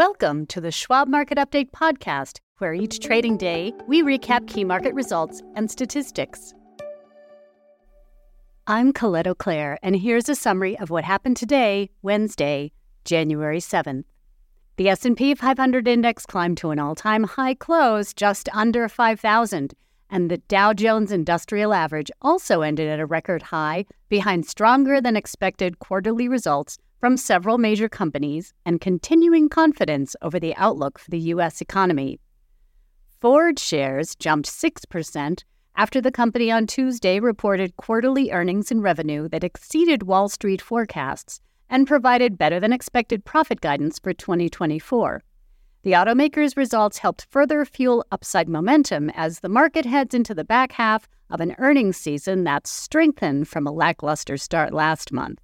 Welcome to the Schwab Market Update podcast, where each trading day we recap key market results and statistics. I'm Colette Auclair, and here's a summary of what happened today, Wednesday, January 7th. The S&P 500 index climbed to an all-time high close just under 5,000, and the Dow Jones Industrial Average also ended at a record high behind stronger than expected quarterly results from several major companies and continuing confidence over the outlook for the U.S. economy. Ford shares jumped 6% after the company on Tuesday reported quarterly earnings and revenue that exceeded Wall Street forecasts and provided better than expected profit guidance for 2024. The automaker's results helped further fuel upside momentum as the market heads into the back half of an earnings season that's strengthened from a lackluster start last month.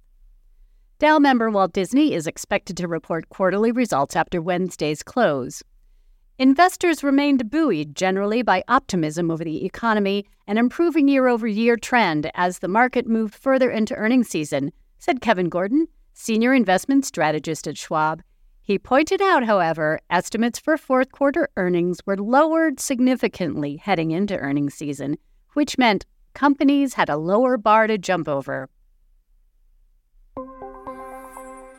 Dow member Walt Disney is expected to report quarterly results after Wednesday's close. Investors remained buoyed generally by optimism over the economy and improving year over year trend as the market moved further into earnings season, said Kevin Gordon, senior investment strategist at Schwab. He pointed out, however, estimates for fourth quarter earnings were lowered significantly heading into earnings season, which meant companies had a lower bar to jump over.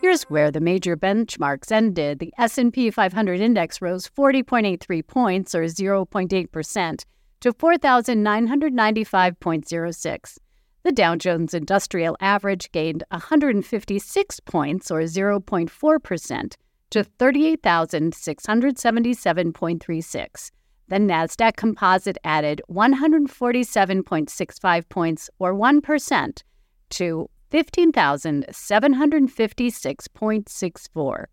Here's where the major benchmarks ended. The S&P 500 index rose 40.83 points or 0.8% to 4995.06. The Dow Jones Industrial Average gained 156 points or 0.4% to 38,677.36. The Nasdaq Composite added 147.65 points or 1% to 15,756.64.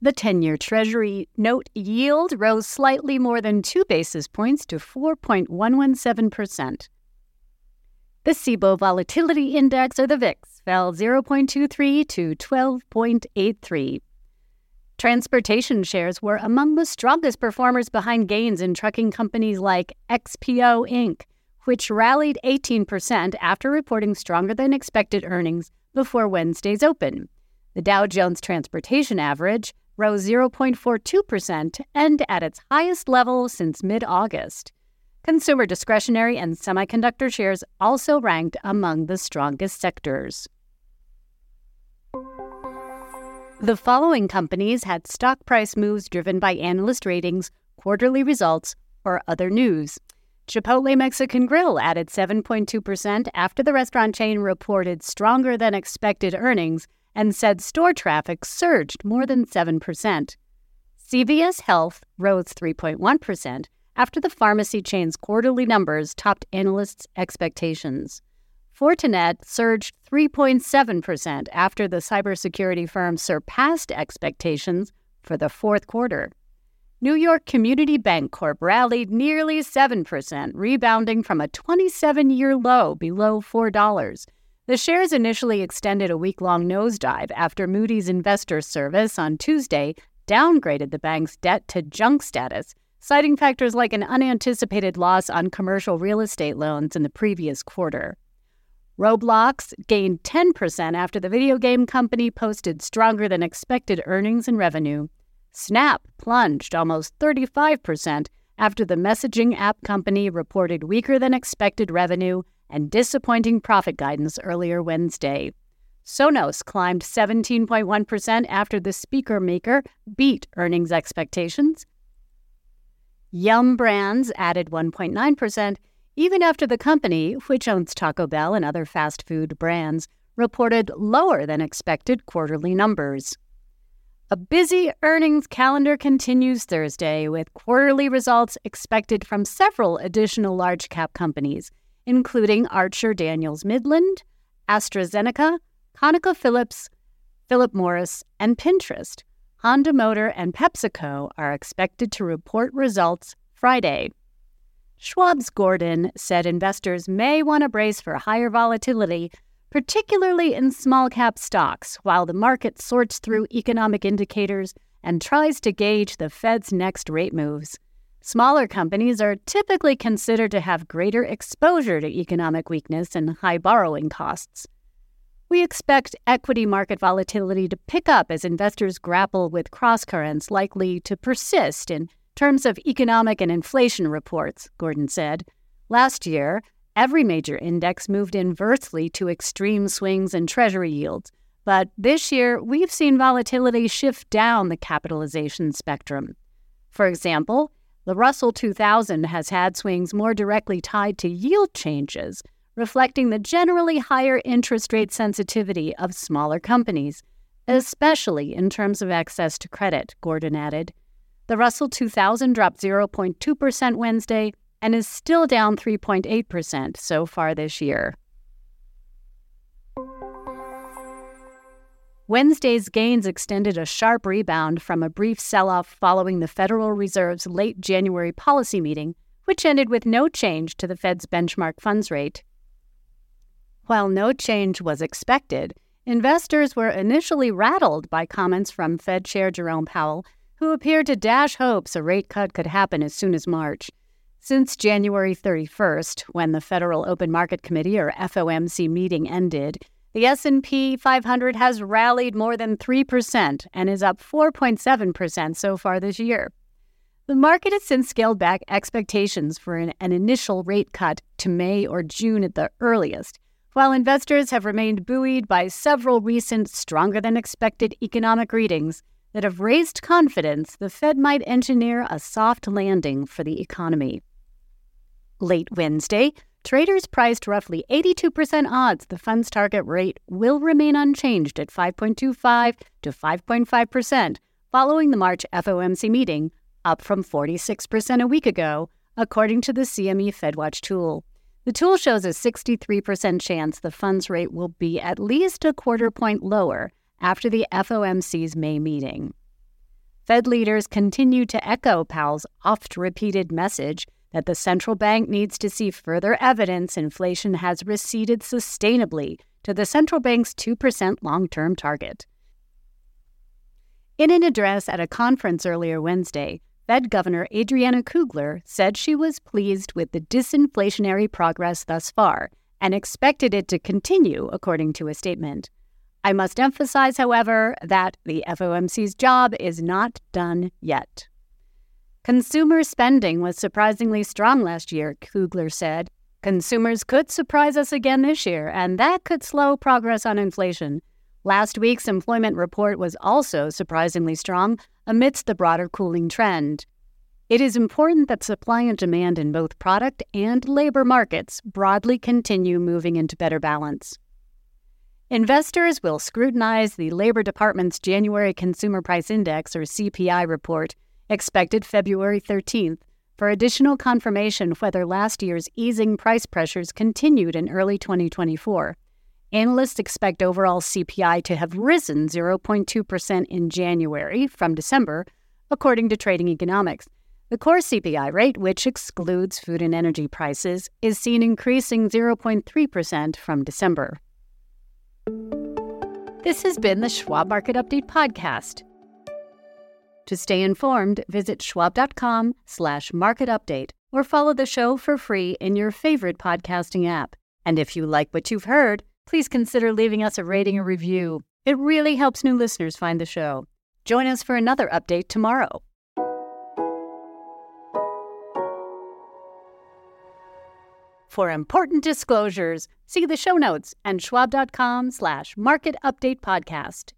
The 10 year Treasury note yield rose slightly more than two basis points to 4.117%. The CBOE Volatility Index, or the VIX, fell 0.23 to 12.83. Transportation shares were among the strongest performers behind gains in trucking companies like XPO Inc., which rallied 18% after reporting stronger than expected earnings before Wednesday's open. The Dow Jones Transportation Average rose 0.42% and at its highest level since mid August. Consumer discretionary and semiconductor shares also ranked among the strongest sectors. The following companies had stock price moves driven by analyst ratings, quarterly results, or other news. Chipotle Mexican Grill added 7.2% after the restaurant chain reported stronger than expected earnings and said store traffic surged more than 7%. CVS Health rose 3.1% after the pharmacy chain's quarterly numbers topped analysts' expectations. Fortinet surged 3.7% after the cybersecurity firm surpassed expectations for the fourth quarter. New York Community Bancorp rallied nearly 7%, rebounding from a 27 year low below $4. The shares initially extended a week long nosedive after Moody's Investor Service on Tuesday downgraded the bank's debt to junk status, citing factors like an unanticipated loss on commercial real estate loans in the previous quarter. Roblox gained 10% after the video game company posted stronger than expected earnings and revenue. Snap plunged almost 35% after the messaging app company reported weaker than expected revenue and disappointing profit guidance earlier Wednesday. Sonos climbed 17.1% after the speaker maker beat earnings expectations. Yum Brands added 1.9%, even after the company, which owns Taco Bell and other fast food brands, reported lower than expected quarterly numbers. A busy earnings calendar continues Thursday with quarterly results expected from several additional large cap companies, including Archer Daniels Midland, AstraZeneca, ConocoPhillips, Philip Morris, and Pinterest. Honda Motor and PepsiCo are expected to report results Friday. Schwab's Gordon said investors may want to brace for higher volatility particularly in small cap stocks, while the market sorts through economic indicators and tries to gauge the Fed's next rate moves. Smaller companies are typically considered to have greater exposure to economic weakness and high borrowing costs. we expect equity market volatility to pick up as investors grapple with crosscurrents likely to persist in terms of economic and inflation reports, Gordon said. Last year, every major index moved inversely to extreme swings in Treasury yields. But this year, we've seen volatility shift down the capitalization spectrum. For example, the Russell 2000 has had swings more directly tied to yield changes reflecting the generally higher interest rate sensitivity of smaller companies, especially in terms of access to credit, Gordon added. The Russell 2000 dropped 0.2% Wednesday and is still down 3.8% so far this year. Wednesday's gains extended a sharp rebound from a brief sell off following the Federal Reserve's late January policy meeting, which ended with no change to the Fed's benchmark funds rate. While no change was expected, investors were initially rattled by comments from Fed Chair Jerome Powell, who appeared to dash hopes a rate cut could happen as soon as March. Since January 31st, when the Federal Open Market Committee or FOMC meeting ended, the S&P 500 has rallied more than 3% and is up 4.7% so far this year. The market has since scaled back expectations for an, an initial rate cut to May or June at the earliest, while investors have remained buoyed by several recent stronger than expected economic readings that have raised confidence the Fed might engineer a soft landing for the economy. Late Wednesday, traders priced roughly 82% odds the fund's target rate will remain unchanged at 5.25 to 5.5% following the March FOMC meeting, up from 46% a week ago, according to the CME FedWatch tool. The tool shows a 63% chance the funds rate will be at least a quarter point lower after the FOMC's May meeting. Fed leaders continue to echo Powell's oft repeated message that the central bank needs to see further evidence inflation has receded sustainably to the central bank's 2% long term target. In an address at a conference earlier Wednesday, Fed Governor Adriana Kugler said she was pleased with the disinflationary progress thus far and expected it to continue, according to a statement. I must emphasize, however, that the FOMC's job is not done yet. Consumer spending was surprisingly strong last year, Kugler said. Consumers could surprise us again this year, and that could slow progress on inflation. Last week's employment report was also surprisingly strong amidst the broader cooling trend. It is important that supply and demand in both product and labor markets broadly continue moving into better balance. Investors will scrutinize the Labor Department's January Consumer Price Index, or CPI, report, expected February 13th, for additional confirmation whether last year's easing price pressures continued in early 2024. Analysts expect overall CPI to have risen 0.2% in January from December, according to Trading Economics. The core CPI rate, which excludes food and energy prices, is seen increasing 0.3% from December. This has been the Schwab Market Update podcast. To stay informed, visit schwab.com slash market update or follow the show for free in your favorite podcasting app. And if you like what you've heard, please consider leaving us a rating or review. It really helps new listeners find the show. Join us for another update tomorrow. For important disclosures, see the show notes and schwab.com slash market update podcast.